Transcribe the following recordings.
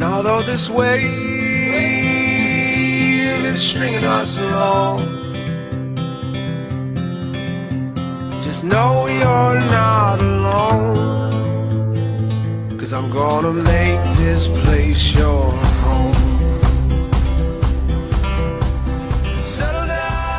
And although this wave is stringing us along, just know you're not alone. Cause I'm gonna make this place your home.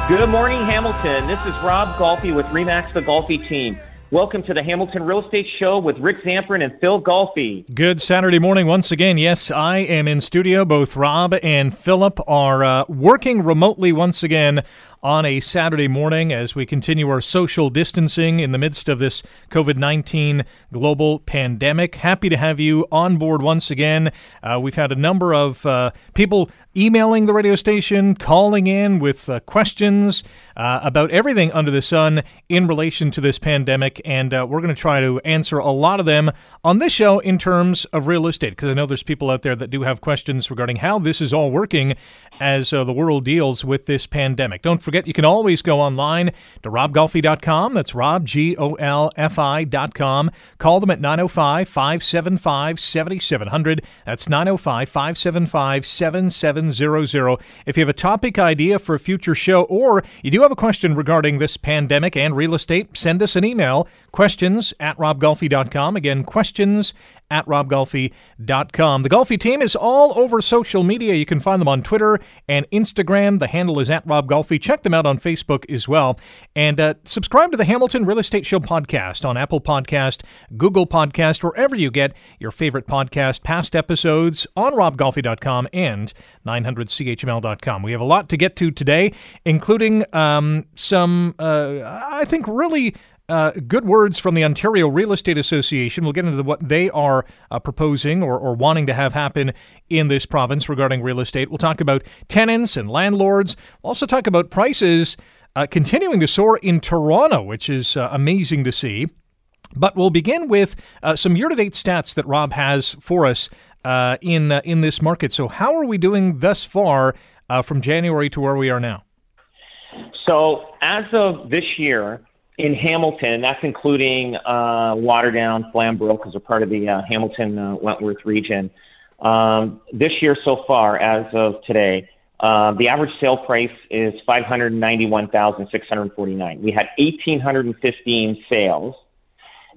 Good morning, Hamilton. This is Rob Golfi with Remax the Golfi team. Welcome to the Hamilton Real Estate Show with Rick Zamperin and Phil Golfi. Good Saturday morning once again. Yes, I am in studio. Both Rob and Philip are uh, working remotely once again on a Saturday morning as we continue our social distancing in the midst of this COVID 19 global pandemic. Happy to have you on board once again. Uh, we've had a number of uh, people emailing the radio station, calling in with uh, questions uh, about everything under the sun in relation to this pandemic. And uh, we're going to try to answer a lot of them on this show in terms of real estate, because I know there's people out there that do have questions regarding how this is all working as uh, the world deals with this pandemic. Don't forget, you can always go online to robgolfi.com. That's Rob, G O L F I.com. Call them at 905 575 7700. That's 905 575 7700. If you have a topic idea for a future show or you do have a question regarding this pandemic and real estate, send us an email questions at robgolfi.com. Again, questions at robgolfi.com. The Golfi team is all over social media. You can find them on Twitter and Instagram. The handle is at robgolfi. Check them out on Facebook as well. And uh, subscribe to the Hamilton Real Estate Show podcast on Apple Podcast, Google Podcast, wherever you get your favorite podcast, past episodes on robgolfi.com and 900chml.com. We have a lot to get to today, including um, some, uh, I think, really uh, good words from the Ontario Real Estate Association. We'll get into what they are uh, proposing or, or wanting to have happen in this province regarding real estate. We'll talk about tenants and landlords. We'll also talk about prices uh, continuing to soar in Toronto, which is uh, amazing to see. But we'll begin with uh, some year to date stats that Rob has for us uh, in, in this market. So, how are we doing thus far from January to where we are now? So, as of this year, in Hamilton, that's including uh, Waterdown, Flamborough, because they're part of the uh, Hamilton uh, Wentworth region. Um, this year so far, as of today, uh, the average sale price is five hundred ninety-one thousand six hundred forty-nine. We had eighteen hundred and fifteen sales,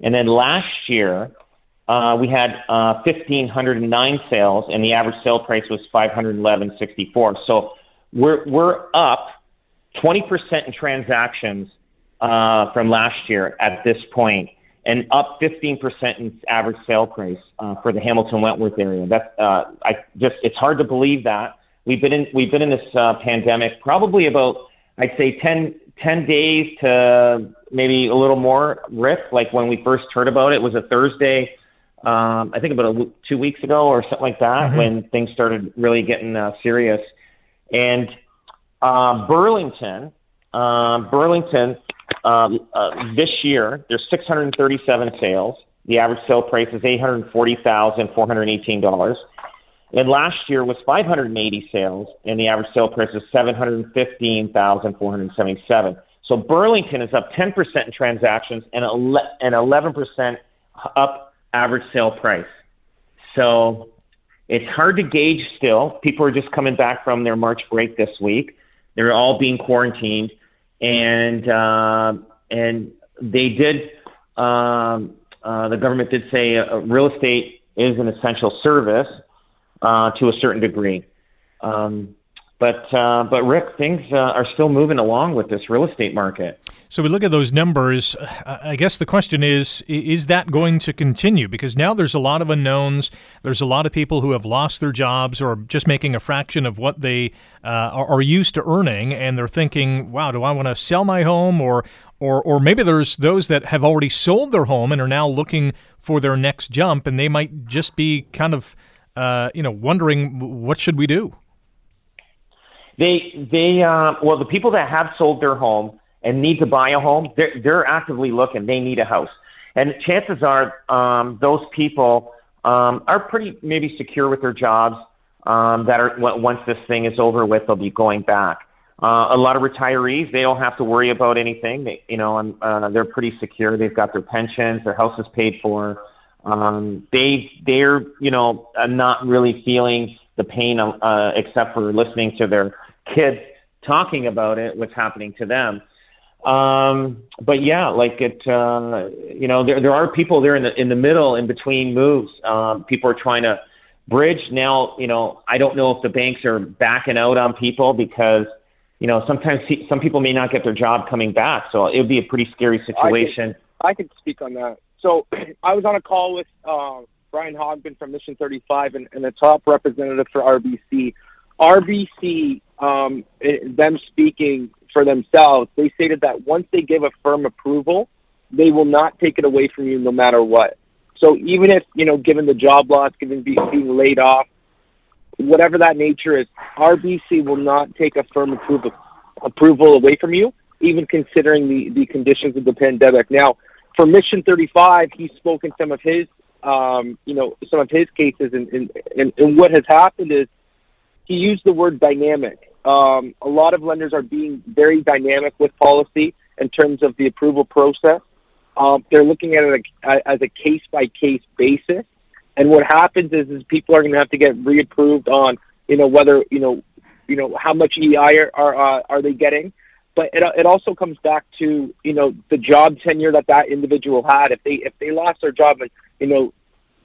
and then last year uh, we had uh, fifteen hundred and nine sales, and the average sale price was five hundred eleven sixty-four. So we're we're up twenty percent in transactions uh, from last year at this point, and up 15% in average sale price uh, for the Hamilton Wentworth area. That's uh, I just it's hard to believe that we've been in we've been in this uh, pandemic probably about I'd say 10, 10 days to maybe a little more. Rick, like when we first heard about it, it was a Thursday. Um, I think about a, two weeks ago or something like that mm-hmm. when things started really getting uh, serious. And uh, Burlington, uh, Burlington um, uh, this year, there's 637 sales. The average sale price is $840,418. And last year was 580 sales, and the average sale price is 715,477. So Burlington is up 10% in transactions and 11% up average sale price. So it's hard to gauge still. People are just coming back from their March break this week. They're all being quarantined and uh, and they did. Um, uh, the government did say uh, real estate is an essential service uh, to a certain degree. Um, but uh, but Rick, things uh, are still moving along with this real estate market. So we look at those numbers. I guess the question is: Is that going to continue? Because now there's a lot of unknowns. There's a lot of people who have lost their jobs or just making a fraction of what they uh, are used to earning, and they're thinking, "Wow, do I want to sell my home?" Or or or maybe there's those that have already sold their home and are now looking for their next jump, and they might just be kind of uh, you know, wondering what should we do. They they uh, well, the people that have sold their home and need to buy a home, they're they're actively looking. They need a house, and chances are um, those people um, are pretty maybe secure with their jobs. Um, that are once this thing is over with, they'll be going back. Uh, a lot of retirees, they don't have to worry about anything. They, you know, and, uh, they're pretty secure. They've got their pensions, their house is paid for. Um, they, they're, you know, uh, not really feeling the pain, uh, except for listening to their kids talking about it, what's happening to them. Um, but yeah, like it, uh, you know, there, there are people there in the, in the middle, in between moves. Um, people are trying to bridge now. You know, I don't know if the banks are backing out on people because, you know, sometimes some people may not get their job coming back. So it would be a pretty scary situation. I could, I could speak on that. So I was on a call with uh, Brian Hogben from Mission 35 and, and the top representative for RBC. RBC, um, them speaking for themselves, they stated that once they give a firm approval, they will not take it away from you no matter what. So even if, you know, given the job loss, given being laid off, whatever that nature is, RBC will not take a firm approval approval away from you, even considering the, the conditions of the pandemic. Now, for Mission 35, he's spoken some of his, um, you know, some of his cases, and, and, and, and what has happened is he used the word dynamic. Um, a lot of lenders are being very dynamic with policy in terms of the approval process. Um, they're looking at it as a case by case basis. And what happens is, is people are going to have to get reapproved on, you know, whether, you know, you know, how much EI are, are, uh, are they getting? But it, it also comes back to, you know, the job tenure that that individual had. If they, if they lost their job and, you know,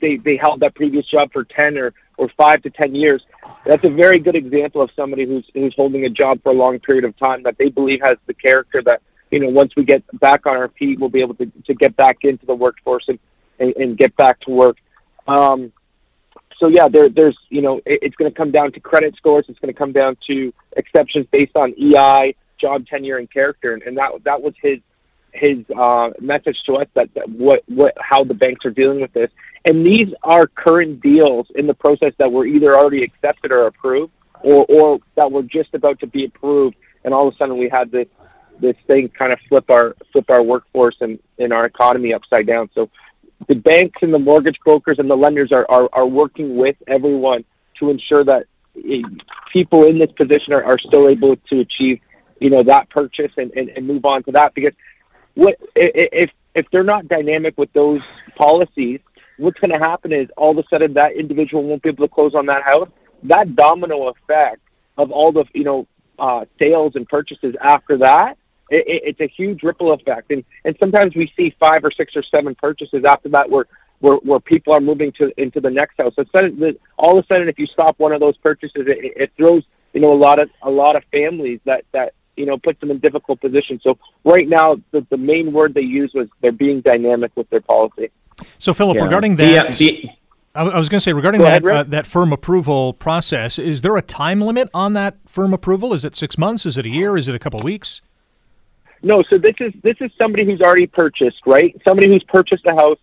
they, they held that previous job for 10 or, or five to 10 years, that's a very good example of somebody who's, who's holding a job for a long period of time that they believe has the character that, you know, once we get back on our feet, we'll be able to, to get back into the workforce and, and, and get back to work. Um, so yeah, there, there's you know it, it's going to come down to credit scores. It's going to come down to exceptions based on EI, job tenure, and character, and, and that that was his his uh, message to us that, that what what how the banks are dealing with this. And these are current deals in the process that were either already accepted or approved, or or that were just about to be approved, and all of a sudden we had this this thing kind of flip our flip our workforce and in our economy upside down. So the banks and the mortgage brokers and the lenders are, are, are working with everyone to ensure that eh, people in this position are, are still able to achieve, you know, that purchase and, and, and move on to that. Because what if if they're not dynamic with those policies, what's going to happen is all of a sudden that individual won't be able to close on that house. That domino effect of all the you know uh, sales and purchases after that it, it, it's a huge ripple effect, and and sometimes we see five or six or seven purchases after that where where, where people are moving to into the next house. So all of a sudden, if you stop one of those purchases, it, it throws you know a lot of a lot of families that that you know puts them in difficult positions. So right now, the, the main word they use was they're being dynamic with their policy. So Philip, yeah. regarding that. The, the, I was going to say regarding that uh, that firm approval process, is there a time limit on that firm approval? Is it six months? Is it a year? Is it a couple of weeks? No, so this is this is somebody who's already purchased, right? Somebody who's purchased a house.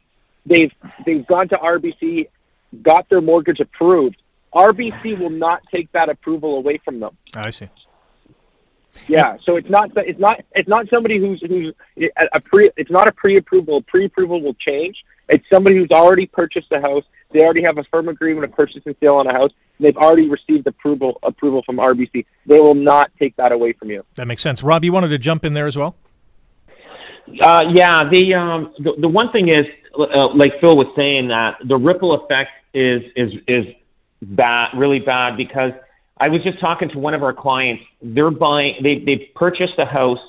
They've they've gone to RBC, got their mortgage approved. RBC will not take that approval away from them. I see. Yeah, so it's not it's not it's not somebody who's who's a pre it's not a pre-approval. Pre-approval will change. It's somebody who's already purchased a house. They already have a firm agreement of purchase and sale on a house. And They've already received approval approval from RBC. They will not take that away from you. That makes sense. Rob, you wanted to jump in there as well. Uh, yeah, the, um, the the one thing is, uh, like Phil was saying, that the ripple effect is is is bad, really bad. Because I was just talking to one of our clients. They're buying. They they purchased a house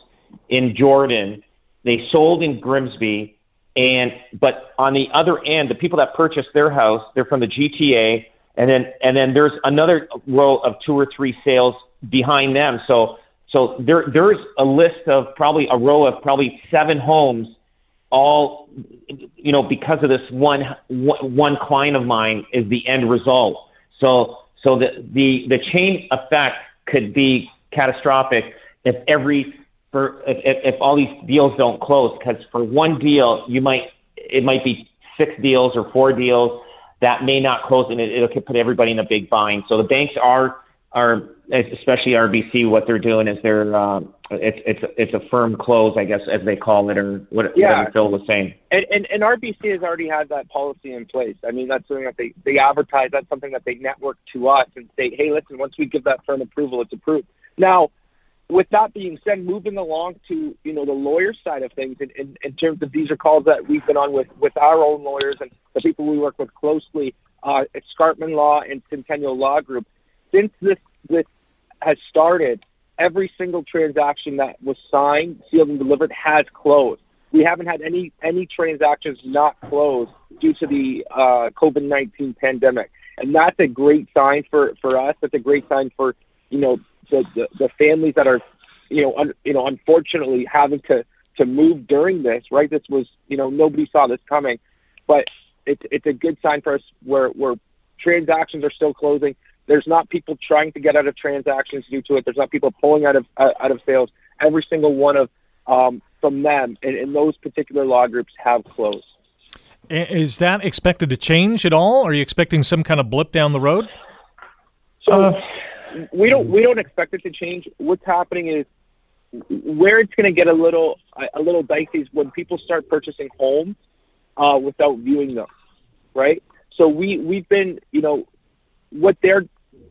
in Jordan. They sold in Grimsby and but on the other end, the people that purchased their house, they're from the GTA, and then and then there's another row of two or three sales behind them. So so there there's a list of probably a row of probably seven homes, all you know because of this one one client of mine is the end result. So so the the the chain effect could be catastrophic if every for if, if, if all these deals don't close because for one deal you might it might be six deals or four deals that may not close, and it, it could put everybody in a big bind. So the banks are are especially RBC. What they're doing is they're uh, it's it's it's a firm close, I guess, as they call it, or what, Yeah. whatever Phil was saying. And, and and RBC has already had that policy in place. I mean, that's something that they they advertise. That's something that they network to us and say, hey, listen, once we give that firm approval, it's approved. Now, with that being said, moving along to you know the lawyer side of things, in, in, in terms of these are calls that we've been on with with our own lawyers and the people we work with closely uh, at Scartman Law and Centennial Law Group. Since this this has started, every single transaction that was signed, sealed, and delivered has closed. We haven't had any any transactions not closed due to the uh, COVID nineteen pandemic, and that's a great sign for for us. That's a great sign for you know the the, the families that are you know un, you know unfortunately having to to move during this. Right, this was you know nobody saw this coming, but it's it's a good sign for us where where transactions are still closing. There's not people trying to get out of transactions due to it. There's not people pulling out of uh, out of sales. Every single one of um, from them and, and those particular law groups have closed. Is that expected to change at all? Are you expecting some kind of blip down the road? So we don't we don't expect it to change. What's happening is where it's going to get a little a little dicey is when people start purchasing homes uh, without viewing them, right? So we we've been you know what they're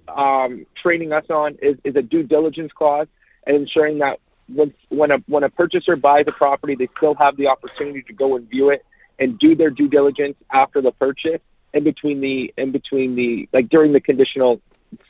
um, training us on is, is a due diligence clause and ensuring that when when a when a purchaser buys a property, they still have the opportunity to go and view it and do their due diligence after the purchase in between the in between the like during the conditional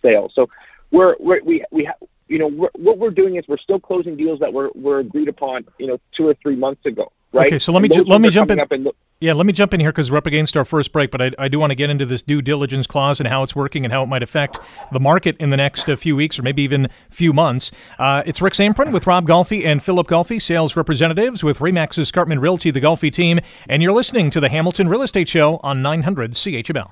sale. So we're, we're we we ha- you know we're, what we're doing is we're still closing deals that were were agreed upon you know two or three months ago. Right. Okay, so let me ju- let me jump in- Yeah, let me jump in here because we're up against our first break, but I, I do want to get into this due diligence clause and how it's working and how it might affect the market in the next uh, few weeks or maybe even few months. Uh, it's Rick Zamperin with Rob Golfi and Philip Golfi, sales representatives with Remax Escarpment Realty, the Golfi team, and you're listening to the Hamilton Real Estate Show on 900 CHML.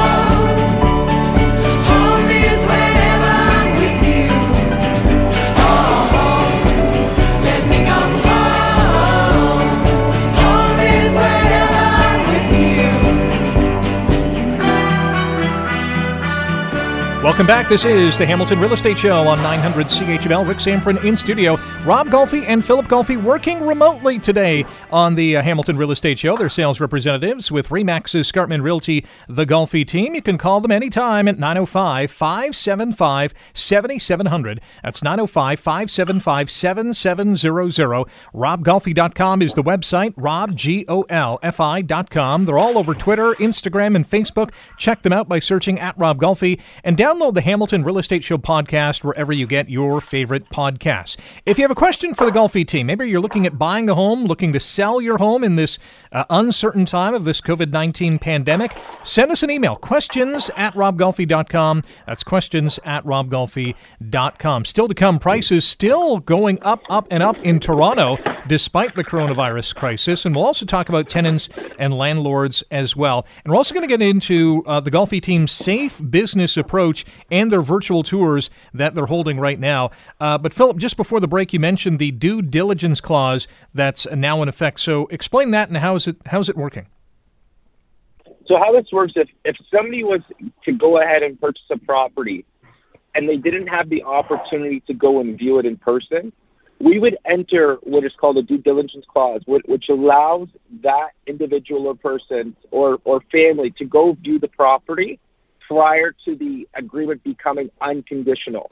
Welcome back. This is the Hamilton Real Estate Show on 900 CHML. Rick Zamperin in studio. Rob Golfi and Philip Golfi working remotely today on the uh, Hamilton Real Estate Show. They're sales representatives with Remax Escarpment Realty, the Golfi team. You can call them anytime at 905 575 7700. That's 905 575 7700. RobGolfi.com is the website. Rob. They're all over Twitter, Instagram, and Facebook. Check them out by searching at Rob Golfi and download the Hamilton Real Estate Show podcast wherever you get your favorite podcasts. If you have a question for the Golfi team, maybe you're looking at buying a home, looking to sell your home in this uh, uncertain time of this COVID 19 pandemic, send us an email questions at robgolfi.com. That's questions at robgolfi.com. Still to come, prices still going up, up, and up in Toronto despite the coronavirus crisis. And we'll also talk about tenants and landlords as well. And we're also going to get into uh, the Golfi team's safe business approach and their virtual tours that they're holding right now. Uh, but Philip, just before the break, you mentioned the due diligence clause that's now in effect. So explain that and how is it how's it working? So how this works if if somebody was to go ahead and purchase a property and they didn't have the opportunity to go and view it in person, we would enter what is called a due diligence clause, which, which allows that individual or person or, or family to go view the property prior to the agreement becoming unconditional.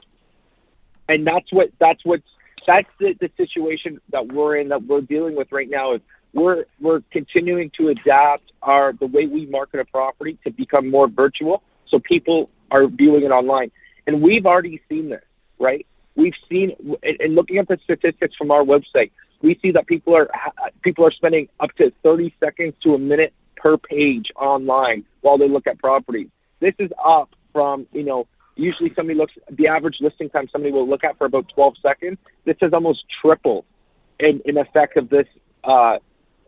And that's what that's what that's the, the situation that we're in that we're dealing with right now is we're we're continuing to adapt our the way we market a property to become more virtual so people are viewing it online. And we've already seen this right? We've seen and looking at the statistics from our website we see that people are people are spending up to 30 seconds to a minute per page online while they look at properties this is up from you know usually somebody looks the average listing time somebody will look at for about 12 seconds this has almost tripled in, in effect of this uh,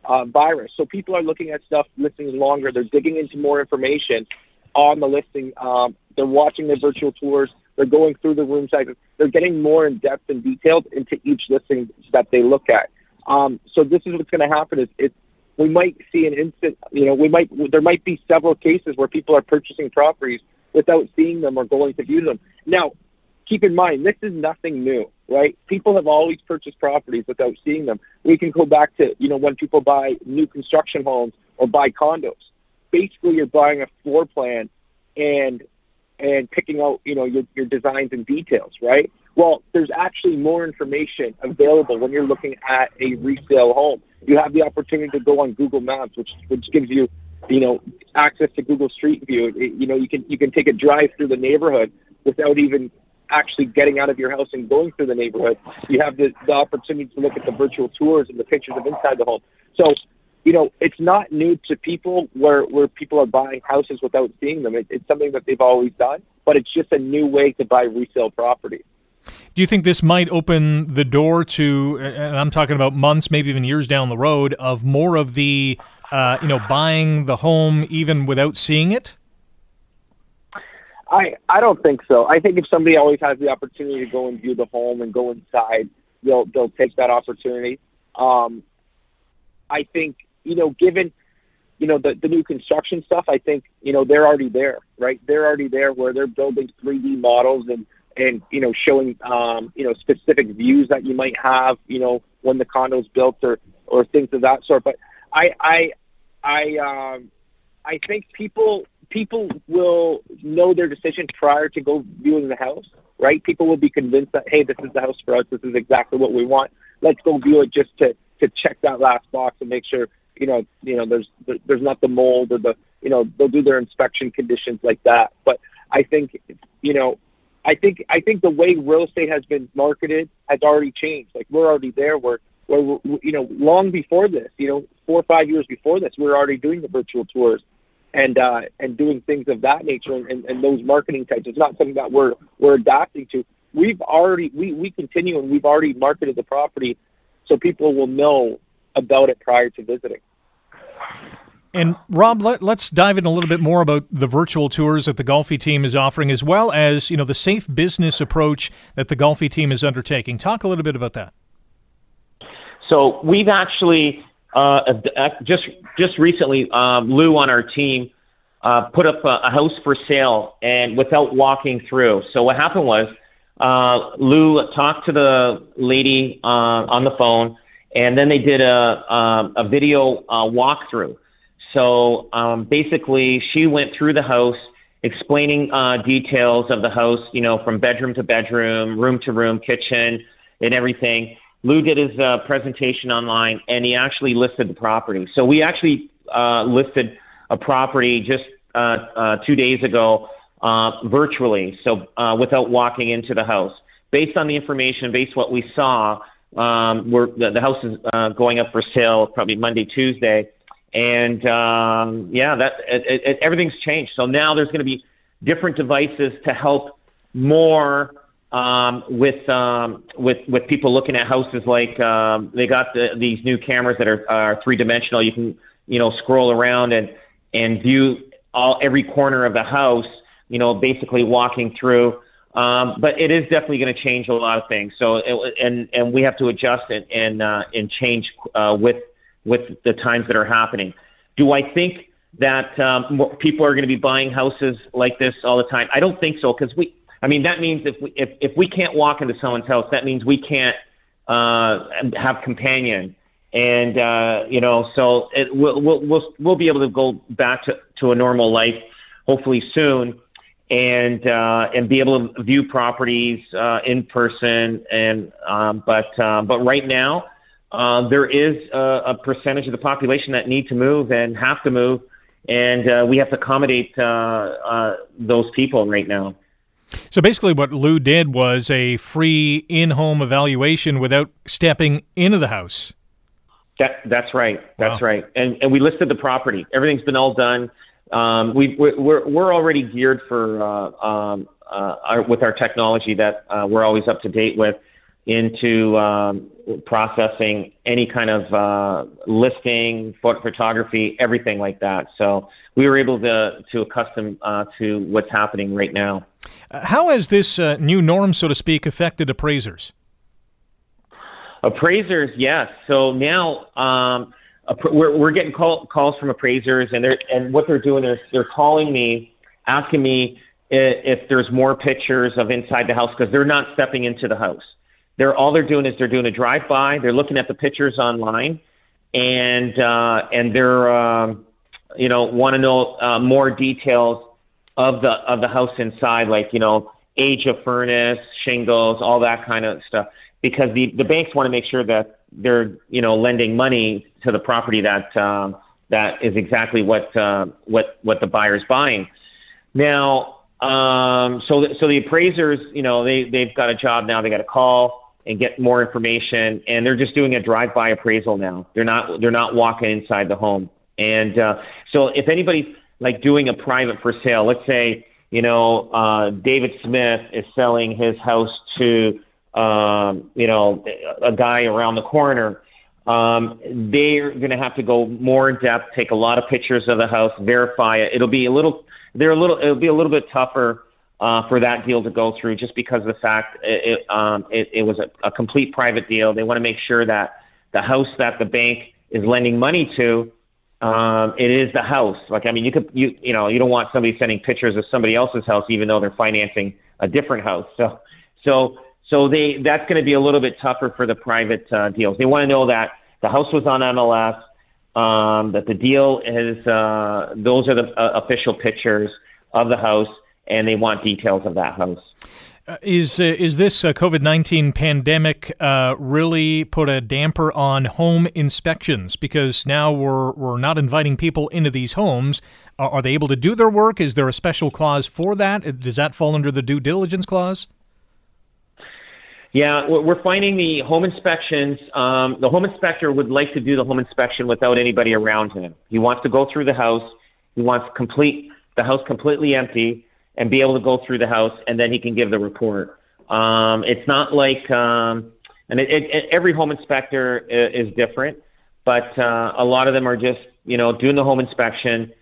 uh, virus. So people are looking at stuff listings longer. They're digging into more information on the listing. Um, they're watching their virtual tours. They're going through the room sizes. They're getting more in depth and detailed into each listing that they look at. Um, so this is what's going to happen. Is it's we might see an instant. You know, we might there might be several cases where people are purchasing properties without seeing them or going to view them. Now, keep in mind this is nothing new, right? People have always purchased properties without seeing them. We can go back to you know when people buy new construction homes or buy condos. Basically, you're buying a floor plan and and picking out you know your, your designs and details, right? Well, there's actually more information available when you're looking at a resale home. You have the opportunity to go on Google Maps, which which gives you you know access to Google Street View. It- you know you can you can take a drive through the neighborhood without even actually getting out of your house and going through the neighborhood. You have the, the opportunity to look at the virtual tours and the pictures of inside the home. So, you know, it's not new to people where, where people are buying houses without seeing them. It, it's something that they've always done, but it's just a new way to buy resale property. Do you think this might open the door to, and I'm talking about months, maybe even years down the road, of more of the, uh, you know, buying the home even without seeing it? I I don't think so. I think if somebody always has the opportunity to go and view the home and go inside, they'll they'll take that opportunity. Um, I think you know, given you know the the new construction stuff, I think you know they're already there, right? They're already there where they're building 3D models and and you know showing um, you know specific views that you might have, you know, when the condo's built or or things of that sort. But I I I um, I think people people will know their decision prior to go viewing the house, right? People will be convinced that hey, this is the house for us. This is exactly what we want. Let's go view it just to to check that last box and make sure you know you know there's there's not the mold or the you know they'll do their inspection conditions like that. But I think you know I think I think the way real estate has been marketed has already changed. Like we're already there. Where we're, you know long before this, you know four or five years before this, we're already doing the virtual tours and uh, and doing things of that nature and, and those marketing types. It's not something that we're we're adapting to. We've already we we continue and we've already marketed the property so people will know about it prior to visiting. And Rob, let, let's dive in a little bit more about the virtual tours that the Golfi team is offering, as well as you know the safe business approach that the Golfi team is undertaking. Talk a little bit about that. So we've actually uh, just just recently, um, Lou on our team uh, put up a, a house for sale, and without walking through. So what happened was uh, Lou talked to the lady uh, on the phone, and then they did a um, a video uh, walkthrough. So um, basically, she went through the house, explaining uh, details of the house, you know, from bedroom to bedroom, room to room, kitchen, and everything. Lou did his uh, presentation online, and he actually listed the property. So we actually uh, listed a property just uh, uh, two days ago uh, virtually, so uh, without walking into the house. Based on the information, based what we saw, um, we're, the, the house is uh, going up for sale probably Monday, Tuesday, and um, yeah, that it, it, everything's changed. So now there's going to be different devices to help more um, with um, with with people looking at houses. Like um, they got the, these new cameras that are, are three dimensional. You can you know scroll around and and view all every corner of the house. You know, basically walking through. Um, but it is definitely going to change a lot of things. So it, and and we have to adjust and and uh, and change uh, with with the times that are happening. Do I think that um, people are going to be buying houses like this all the time? I don't think so because we. I mean, that means if we if, if we can't walk into someone's house, that means we can't uh, have companion, and uh, you know, so it, we'll, we'll we'll we'll be able to go back to to a normal life, hopefully soon, and uh, and be able to view properties uh, in person. And um, but uh, but right now, uh, there is a, a percentage of the population that need to move and have to move, and uh, we have to accommodate uh, uh, those people right now. So basically, what Lou did was a free in-home evaluation without stepping into the house. That that's right. That's Wow. right. And and we listed the property. Everything's been all done. Um, we we're we're we're already geared for uh, um, uh, our, with our technology that uh, we're always up to date with. into um, processing any kind of uh, listing, photo- photography, everything like that. So we were able to to accustom uh, to what's happening right now. Uh, How has this uh, new norm, so to speak, affected appraisers? Appraisers, yes. So now um, we're, we're getting call, calls from appraisers, and they're and what they're doing is they're calling me, asking me if there's more pictures of inside the house because they're not stepping into the house. They're all they're doing is they're doing a drive by. They're looking at the pictures online, and uh, and they're um, you know want to know uh, more details of the of the house inside, like you know age of furnace, shingles, all that kind of stuff. Because the the banks want to make sure that they're you know lending money to the property that um, that is exactly what uh, what what the buyer's buying. Now, um, so so the appraisers, you know, they they've got a job now. They got a call and get more information, and they're just doing a drive-by appraisal now. They're not they're not walking inside the home. And uh, so if anybody's like doing a private for sale, let's say you know uh, David Smith is selling his house to um, you know a guy around the corner. Um, they're going to have to go more in depth, take a lot of pictures of the house, verify it. It'll be a little, they're a little, it'll be a little bit tougher uh, for that deal to go through, just because of the fact it, it, um, it, it was a, a complete private deal. They want to make sure that the house that the bank is lending money to, um, it is the house. Like, I mean, you could, you, you know, you don't want somebody sending pictures of somebody else's house, even though they're financing a different house. So, so, so they, that's going to be a little bit tougher for the private uh, deals. They want to know that the house was on MLS, um, that the deal is, uh, those are the uh, official pictures of the house, and they want details of that house. Uh, is uh, is this uh, COVID nineteen pandemic uh, really put a damper on home inspections? Because now we're we're not inviting people into these homes. Are, they able to do their work? Is there a special clause for that? Does that fall under the due diligence clause? Yeah, we're we're finding the home inspections. Um, the home inspector would like to do the home inspection without anybody around him. He wants to go through the house. He wants complete the house completely empty and be able to go through the house, and then he can give the report. Um, it's not like, um, and it, it, every home inspector i- is different, but uh, a lot of them are just you know doing the home inspection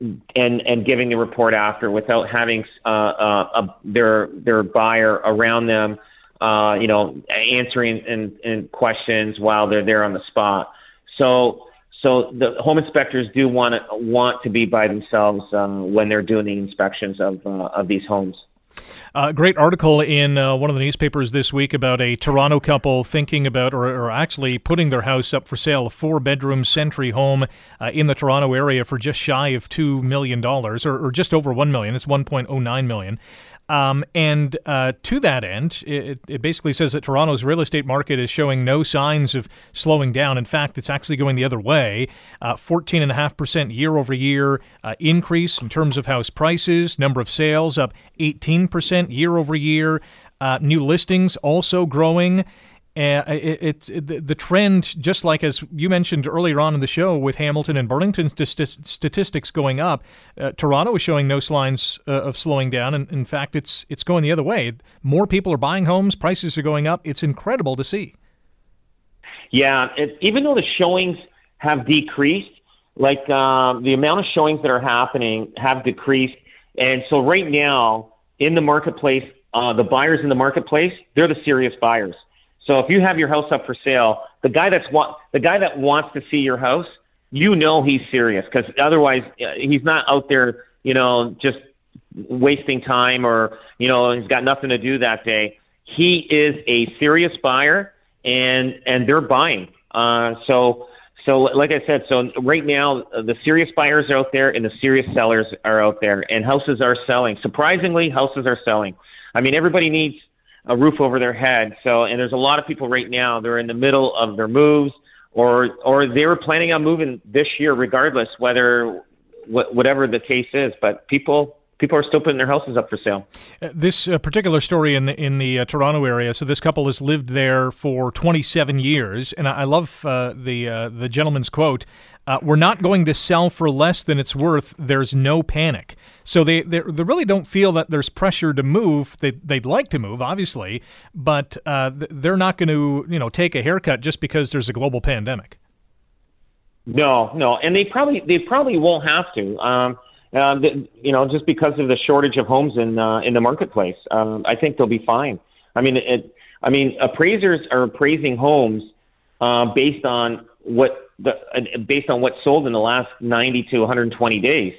and and giving the report after without having uh, uh, a, their their buyer around them, uh, you know, answering and, and questions while they're there on the spot. So so the home inspectors do want to want to be by themselves uh, when they're doing the inspections of uh, of these homes. Uh, great article in uh, one of the newspapers this week about a Toronto couple thinking about, or, or actually putting their house up for sale, a four bedroom Century home uh, in the Toronto area for just shy of $2 million, or, or just over 1 million. It's $1.09 million. Um, and uh, to that end, it, it basically says that Toronto's real estate market is showing no signs of slowing down. In fact, it's actually going the other way. Uh, 14.5% year over year uh, increase in terms of house prices, number of sales up 18% year over year, uh, new listings also growing. Uh, it, it, it, the- trend, just like as you mentioned earlier on in the show with Hamilton and Burlington st- statistics going up, uh, Toronto is showing no signs uh, of slowing down. And in fact, it's it's going the other way. More people are buying homes, prices are going up. It's incredible to see. Yeah, even though the showings have decreased, like um, the amount of showings that are happening have decreased, and so right now in the marketplace, uh, the buyers in the marketplace, they're the serious buyers. So if you have your house up for sale, the guy that's wa- the guy that wants to see your house, you know he's serious because otherwise uh, he's not out there, you know, just wasting time or you know he's got nothing to do that day. He is a serious buyer, and and they're buying. Uh, so so like I said, so right now the serious buyers are out there and the serious sellers are out there, and houses are selling. Surprisingly, houses are selling. I mean, everybody needs a roof over their head. So, and there's a lot of people right now. They're in the middle of their moves, or or they were planning on moving this year, regardless whether wh- whatever the case is. But people people are still putting their houses up for sale. Uh, This uh, particular story in the in the uh, Toronto area. So this couple has lived there for 27 years, and I, I love uh, the uh, the gentleman's quote. Uh, We're not going to sell for less than it's worth. There's no panic. So they they they really don't feel that there's pressure to move. They they'd like to move, obviously, but uh, they're not going to you know take a haircut just because there's a global pandemic. No, no, and they probably they probably won't have to. Um, uh, you know, just because of the shortage of homes in uh, in the marketplace, um, I think they'll be fine. I mean, it, I mean, appraisers are appraising homes uh, based on what the uh, based on what sold in the last 90 to 120 days.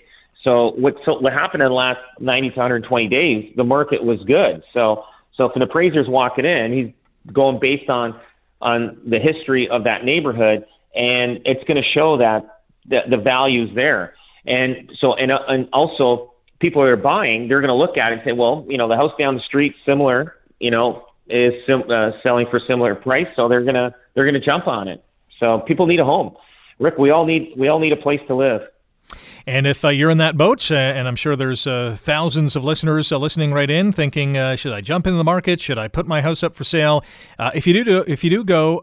So what so what happened in the last 90 to 120 days? The market was good. So so if an appraiser's walking in, he's going based on on the history of that neighborhood, and it's going to show that the, the value's there. And so and uh, and also people that are buying, they're going to look at it and say, well, you know, the house down the street, similar, you know, is sim- uh, selling for similar price, so they're gonna they're gonna jump on it. So people need a home. Rick, we all need we all need a place to live. And if uh, you're in that boat, uh, and I'm sure there's uh, thousands of listeners uh, listening right in, thinking, uh, should I jump into the market? Should I put my house up for sale? Uh, if you do, do, if you do go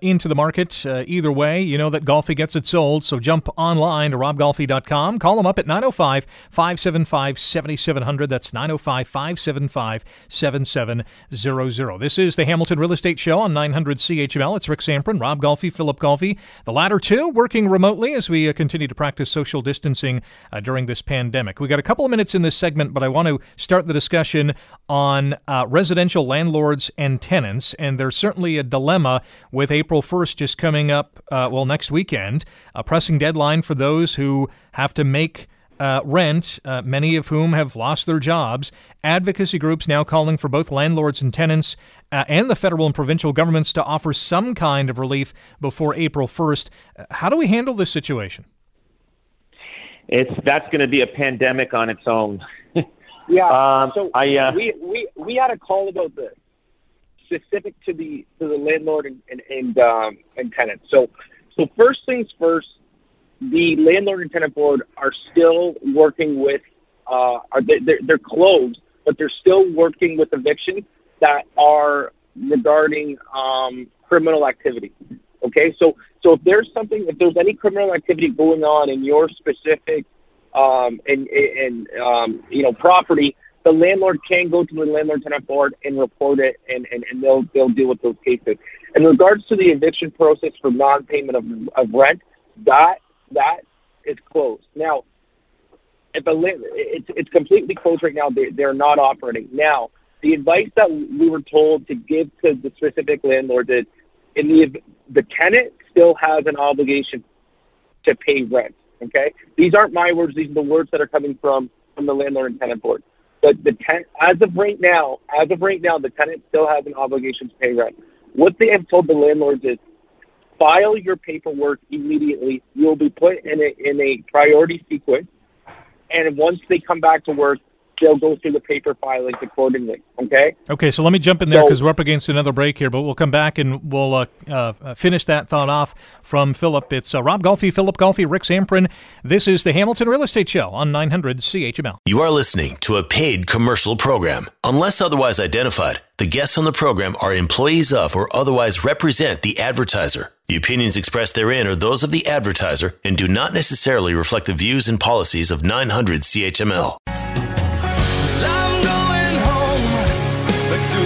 into the market, either way, you know that Golfi gets it sold. So jump online to robgolfi.com. Call them up at 905 575 7700. That's 905 575 7700. This is the Hamilton Real Estate Show on 900 CHML. It's Rick Zamperin, Rob Golfi, Philip Golfi. The latter two working remotely as we continue to practice social distancing uh, during this pandemic. We got a couple of minutes in this segment, but I want to start the discussion on uh, residential landlords and tenants. And there's certainly a dilemma with April 1st just coming up, uh, well, next weekend, a pressing deadline for those who have to make uh, rent, uh, many of whom have lost their jobs. Advocacy groups now calling for both landlords and tenants uh, and the federal and provincial governments to offer some kind of relief before April 1st. Uh, How do we handle this situation? It's that's going to be a pandemic on its own. Yeah. Um, so I, uh, we we we had a call about this specific to the to the landlord and and and, um, and tenant. So so first things first, the landlord and tenant board are still working with uh are they, they're, they're closed, but they're still working with evictions that are regarding um criminal activity. Okay, so so if there's something, if there's any criminal activity going on in your specific um, and, and um, you know property, the landlord can go to the landlord tenant board and report it, and, and, and they'll they'll deal with those cases. In regards to the eviction process for non-payment of, of rent, that that is closed now. If a it's it's completely closed right now. They they're not operating now. The advice that we were told to give to the specific landlord is, in the the tenant still has an obligation to pay rent. Okay, these aren't my words; these are the words that are coming from from the landlord and tenant board. But the tenant, as of right now, as of right now, the tenant still has an obligation to pay rent. What they have told the landlords is, file your paperwork immediately. You'll be put in a in a priority sequence, and once they come back to work, they'll go through the paper filings accordingly. Okay. Okay, so let me jump in there So- because we're up against another break here, but we'll come back and we'll uh, uh, finish that thought off from Philip. It's uh, Rob Golfi, Philip Golfi, Rick Zamperin. This is the Hamilton Real Estate Show on 900 CHML. You are listening to a paid commercial program. Unless otherwise identified, the guests on the program are employees of or otherwise represent the advertiser. The opinions expressed therein are those of the advertiser and do not necessarily reflect the views and policies of 900 CHML. To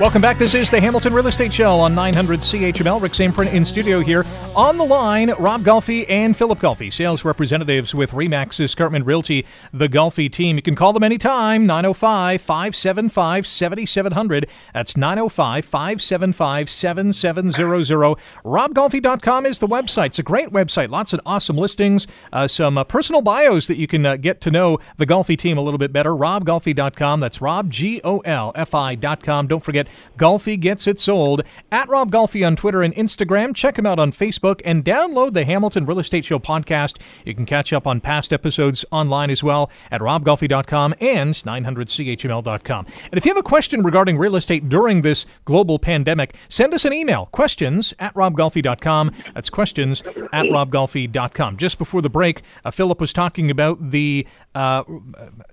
Welcome back. This is the Hamilton Real Estate Show on 900 CHML. Rick Zamperin in studio here On the line, Rob Golfi and Philip Golfi, sales representatives with Remax Escarpment Realty, the Golfi team. You can call them anytime, 905 575 7700. That's 905 575 7700. RobGolfi.com is the website. It's a great website. Lots of awesome listings, uh, some uh, personal bios that you can uh, get to know the Golfi team a little bit better. RobGolfi.com. That's Rob, G O L F I.com. Don't forget, Golfi gets it sold. At Rob Golfi on Twitter and Instagram. Check him out on Facebook and download the Hamilton Real Estate Show podcast. You can catch up on past episodes online as well at robgolfi.com and 900chml.com. And if you have a question regarding real estate during this global pandemic, send us an email questions at robgolfi.com. That's questions at robgolfi.com. Just before the break, uh, Philip was talking about the uh,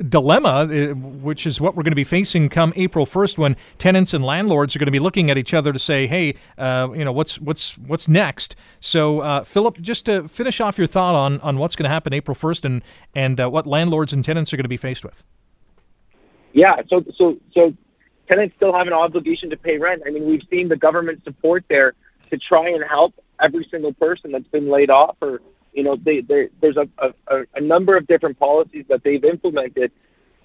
dilemma, uh, which is what we're going to be facing come April 1st when tenants and landlords are going to be looking at each other to say, hey, uh, you know, what's, what's, what's next? So, uh, Philip, just to finish off your thought on, on what's going to happen April 1st and, and uh, what landlords and tenants are going to be faced with. Yeah, so so so tenants still have an obligation to pay rent. I mean, we've seen the government support there to try and help every single person that's been laid off, or you know, they, there's a, a, a number of different policies that they've implemented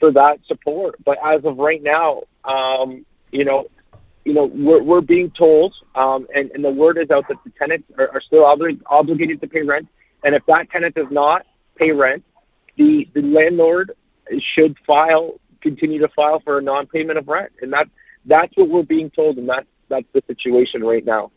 for that support. But as of right now, um, you know, you know, we're, we're being told, um, and, and the word is out that the tenants are, are still obli- obligated to pay rent. And if that tenant does not pay rent, the, the landlord should file, continue to file for a non-payment of rent. And that, that's what we're being told, and that's, that's the situation right now.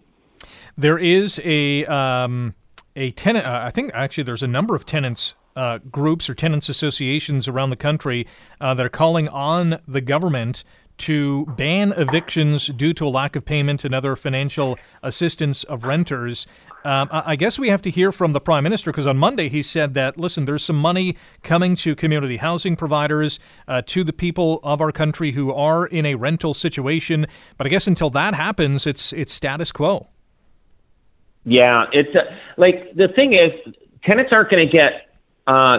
There is a, um, a tenant, uh, I think actually there's a number of tenants uh, groups or tenants associations around the country uh, that are calling on the government to ban evictions due to a lack of payment and other financial assistance of renters. Um, I guess we have to hear from the prime minister because on Monday he said that listen, there's some money coming to community housing providers, uh, to the people of our country who are in a rental situation. But I guess until that happens, it's it's status quo. Yeah, it's uh, like the thing is, tenants aren't going to get, uh,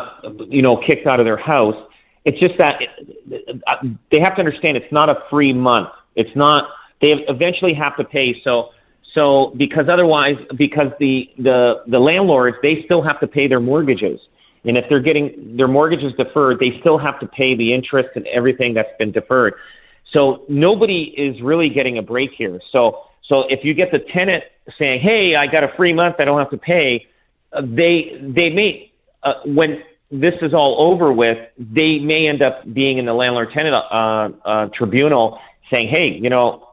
you know, kicked out of their house. It's just that it, they have to understand it's not a free month. It's not. They eventually have to pay. So, so because otherwise, because the the the landlords they still have to pay their mortgages, and if they're getting their mortgages deferred, they still have to pay the interest and everything that's been deferred. So nobody is really getting a break here. So so if you get the tenant saying, "Hey, I got a free month, I don't have to pay," uh, they they may uh, when this is all over with, they may end up being in the landlord tenant uh, uh, tribunal saying, "Hey, you know,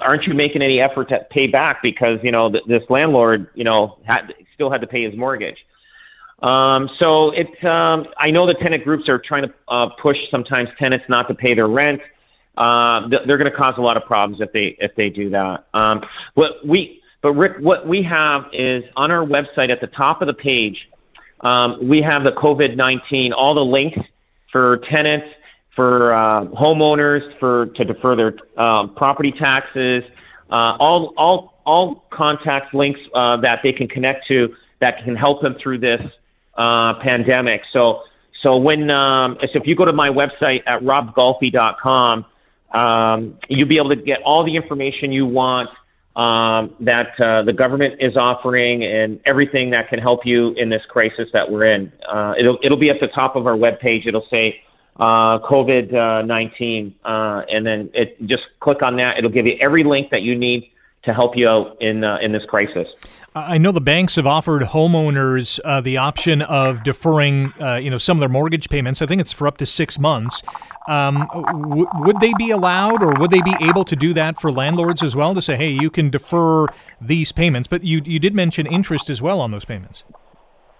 aren't you making any effort to pay back because you know th- this landlord, you know, had, still had to pay his mortgage." Um, so it's um, I know the tenant groups are trying to uh, push sometimes tenants not to pay their rent uh, th- they're going to cause a lot of problems if they if they do that. Um, what we but Rick, what we have is on our website at the top of the page, um, we have the COVID nineteen, all the links for tenants, for uh, homeowners, for to defer their um, property taxes, uh, all all all contact links uh, that they can connect to that can help them through this uh, pandemic. So. So when um, so if you go to my website at robgolfi.com, um, you'll be able to get all the information you want um, that uh, the government is offering and everything that can help you in this crisis that we're in. Uh, it'll it'll be at the top of our webpage. It'll say uh, COVID uh, nineteen, uh, and then it just click on that. It'll give you every link that you need to help you out in uh, in this crisis. I know the banks have offered homeowners uh, the option of deferring, uh, you know, some of their mortgage payments. I think it's for up to six months. Um, w- would they be allowed, or would they be able to do that for landlords as well? To say, hey, you can defer these payments, but you you did mention interest as well on those payments.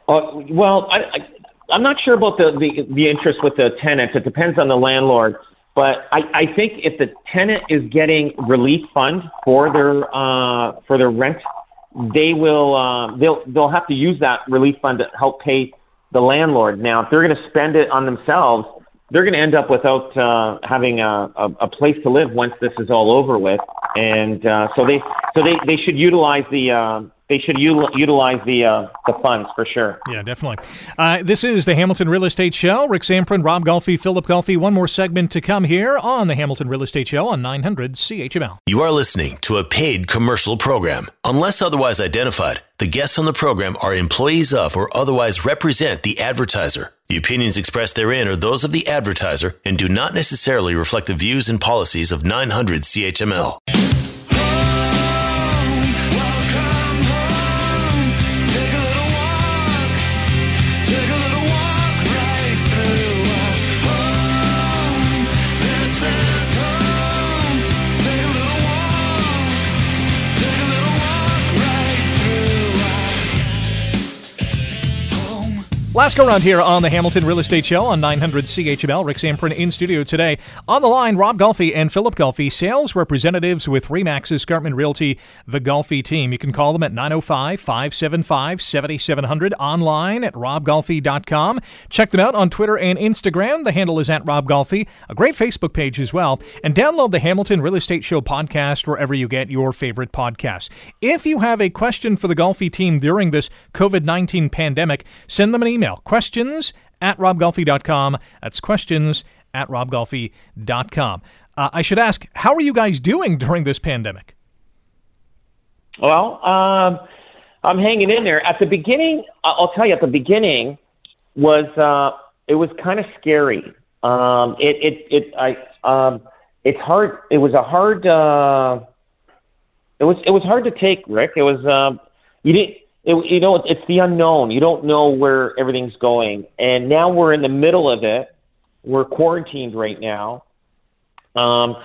Uh, well, I, I, I'm not sure about the, the the interest with the tenants. It depends on the landlord. But I, I think if the tenant is getting relief fund for their uh, for their rent they will uh, they'll they'll have to use that relief fund to help pay the landlord. Now, if they're going to spend it on themselves, they're going to end up without uh, having a, a, a place to live once this is all over with. And uh, so they so they, they should utilize the uh, they should u- utilize the uh, the funds for sure. Yeah, definitely. Uh, this is the Hamilton Real Estate Show. Rick Zamperin, Rob Golfi, Philip Golfi. One more segment to come here on the Hamilton Real Estate Show on 900 CHML. You are listening to a paid commercial program. Unless otherwise identified, the guests on the program are employees of or otherwise represent the advertiser. The opinions expressed therein are those of the advertiser and do not necessarily reflect the views and policies of 900 CHML. Last go round here on the Hamilton Real Estate Show on 900 CHML. Rick Zamperin in studio today. On the line, Rob Golfi and Philip Golfi, sales representatives with Remax Escarpment Realty, the Golfi team. You can call them at 905 575 7700 online at robgolfi.com. Check them out on Twitter and Instagram. The handle is at Rob Golfi. A great Facebook page as well. And download the Hamilton Real Estate Show podcast wherever you get your favorite podcasts. If you have a question for the Golfi team during this COVID 19 pandemic, send them an email questions at robgolfi.com. That's questions at robgolfi.com. Uh, I should ask, how are you guys doing during this pandemic? Well, um, I'm hanging in there. At the beginning, I'll tell you, at the beginning was uh, it was kind of scary. Um, it it it I um, it's hard. It was a hard. Uh, it was it was hard to take, Rick. It was um, you didn't. It, you know, it's the unknown. You don't know where everything's going, and now we're in the middle of it. We're quarantined right now, um,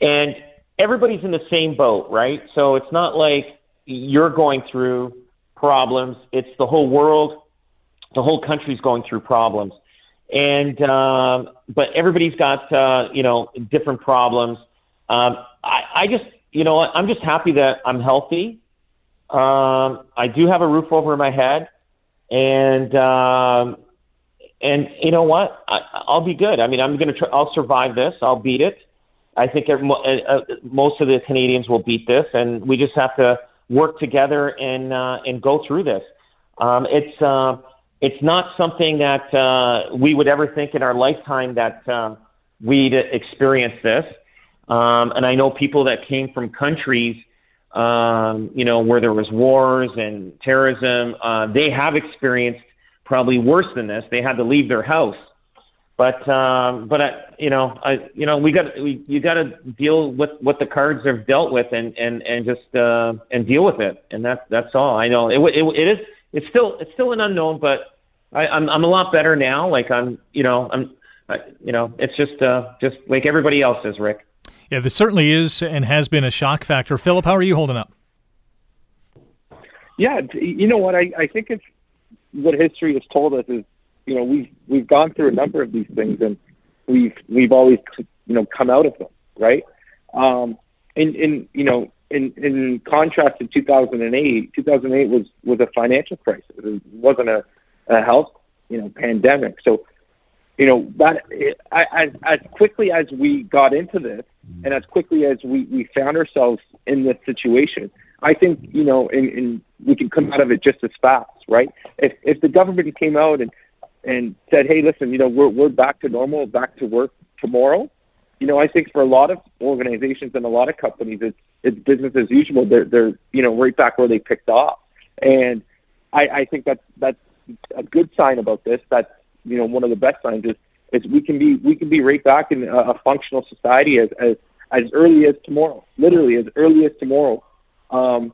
and everybody's in the same boat, right? So it's not like you're going through problems. It's the whole world, the whole country's going through problems, and um, but everybody's got uh, you know different problems. Um, I, I just you know? I'm just happy that I'm healthy. Um, I do have a roof over my head, and um, and you know what? I, I'll be good. I mean, I'm gonna. Try, I'll survive this. I'll beat it. I think every, uh, most of the Canadians will beat this, and we just have to work together and uh, and go through this. Um, it's uh, it's not something that uh, we would ever think in our lifetime that uh, we'd experience this. Um, and I know people that came from countries, um, you know, where there was wars and terrorism. Uh, they have experienced probably worse than this. They had to leave their house. But um, but I, you know I you know we got we you got to deal with what the cards have dealt with and and and just uh, and deal with it and that's that's all I know it, it it is it's still it's still an unknown but I, I'm I'm a lot better now like I'm you know I'm I, you know it's just uh, just like everybody else is Rick. Yeah, this certainly is and has been a shock factor. Philip, how are you holding up? Yeah, you know what? I, I think it's what history has told us is, you know, we've we've gone through a number of these things and we've we've always you know come out of them, right? Um, in in you know in in contrast to 2008, 2008 was was a financial crisis. It wasn't a, a health you know pandemic. So you know that as as quickly as we got into this and as quickly as we we found ourselves in this situation, I think you know, in we can come out of it just as fast, right? If if the government came out and and said, hey, listen, you know, we're we're back to normal, back to work tomorrow. You know, I think for a lot of organizations and a lot of companies, it's it's business as usual. They're they're you know right back where they picked off, and I I think that's that's a good sign about this. That's you know one of the best signs is is we can be we can be right back in a, a functional society as as as early as tomorrow, literally as early as tomorrow. Um,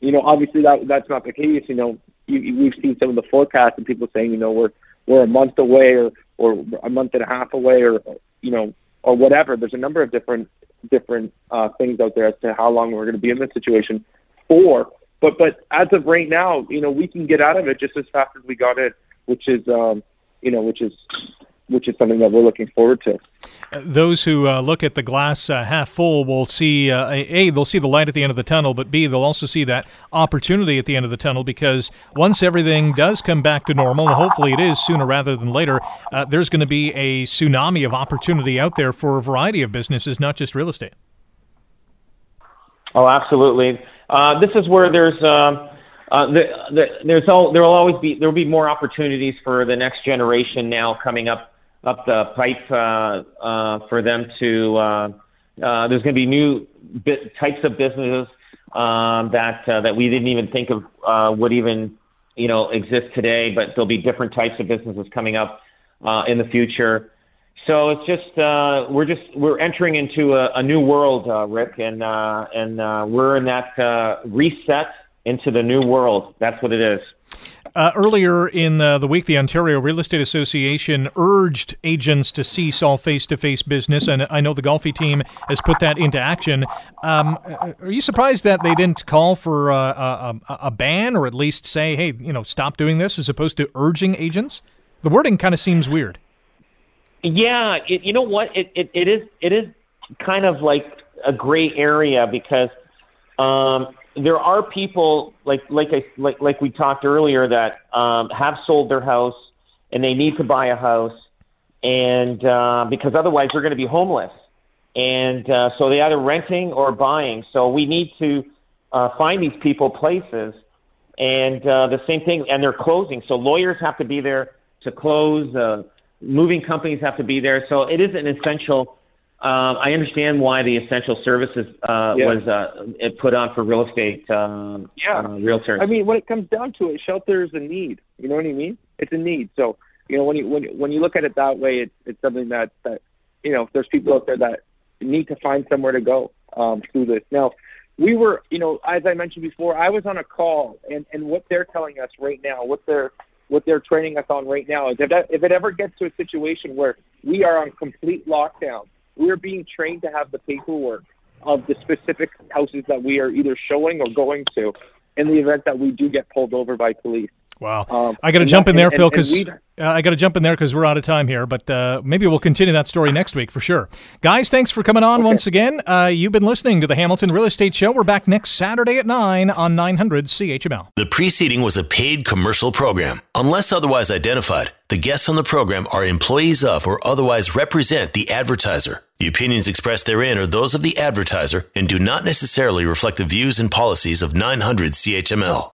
you know, obviously that that's not the case. You know, you, you- we've seen some of the forecasts and people saying, you know, we're we're a month away or or a month and a half away or you know or whatever. There's a number of different different uh, things out there as to how long we're going to be in this situation for. But but as of right now, you know, we can get out of it just as fast as we got in, which is um, you know, which is which is something that we're looking forward to. Those who uh, look at the glass uh, half full will see uh, a they'll see the light at the end of the tunnel, but b they'll also see that opportunity at the end of the tunnel because once everything does come back to normal, and hopefully it is sooner rather than later, uh, there's going to be a tsunami of opportunity out there for a variety of businesses, not just real estate. Oh, absolutely. Uh, this is where there's, um, uh, the, the, there's all there will always be there will be more opportunities for the next generation now coming up up the pipe uh, uh, for them to. Uh, uh, there's going to be new bit, types of businesses um, that uh, that we didn't even think of uh, would even you know exist today, but there'll be different types of businesses coming up uh, in the future. So it's just uh, we're just we're entering into a, a new world, uh, Rick, and uh, and uh, we're in that uh, reset into the new world. That's what it is. Uh, earlier in uh, the week, the Ontario Real Estate Association urged agents to cease all face-to-face business, and I know the Golfi team has put that into action. Um, are you surprised that they didn't call for uh, a, a, a ban, or at least say, "Hey, you know, stop doing this," as opposed to urging agents? The wording kind of seems weird. Yeah, it, you know what? It, it it is it is kind of like a gray area because um, there are people like like I like like we talked earlier that um, have sold their house and they need to buy a house and uh, because otherwise they're going to be homeless and uh, so they either renting or buying. So we need to uh, find these people places and uh, the same thing and they're closing. So lawyers have to be there to close. Uh, moving companies have to be there. So it is an essential. Um, I understand why the essential services uh, Yeah. was uh, put on for real estate um, Yeah. uh, realtors. I mean, when it comes down to it, shelter is a need. You know what I mean? It's a need. So, you know, when you when you- when you look at it that way, it's it's something that that you know, there's people out there that need to find somewhere to go um, through this. Now, we were, you know, as I mentioned before, I was on a call, and and what they're telling us right now, what they're what they're training us on right now is if that, if it ever gets to a situation where we are on complete lockdown, we're being trained to have the paperwork of the specific houses that we are either showing or going to in the event that we do get pulled over by police. Wow. Um, I got to jump in there, and- Phil, and- and because uh, I got to jump in there because we're out of time here. But uh, maybe we'll continue that story next week for sure. Guys, thanks for coming on once again. Uh, you've been listening to the Hamilton Real Estate Show. We're back next Saturday at 9 on 900 CHML. The preceding was a paid commercial program. Unless otherwise identified, the guests on the program are employees of or otherwise represent the advertiser. The opinions expressed therein are those of the advertiser and do not necessarily reflect the views and policies of 900 CHML.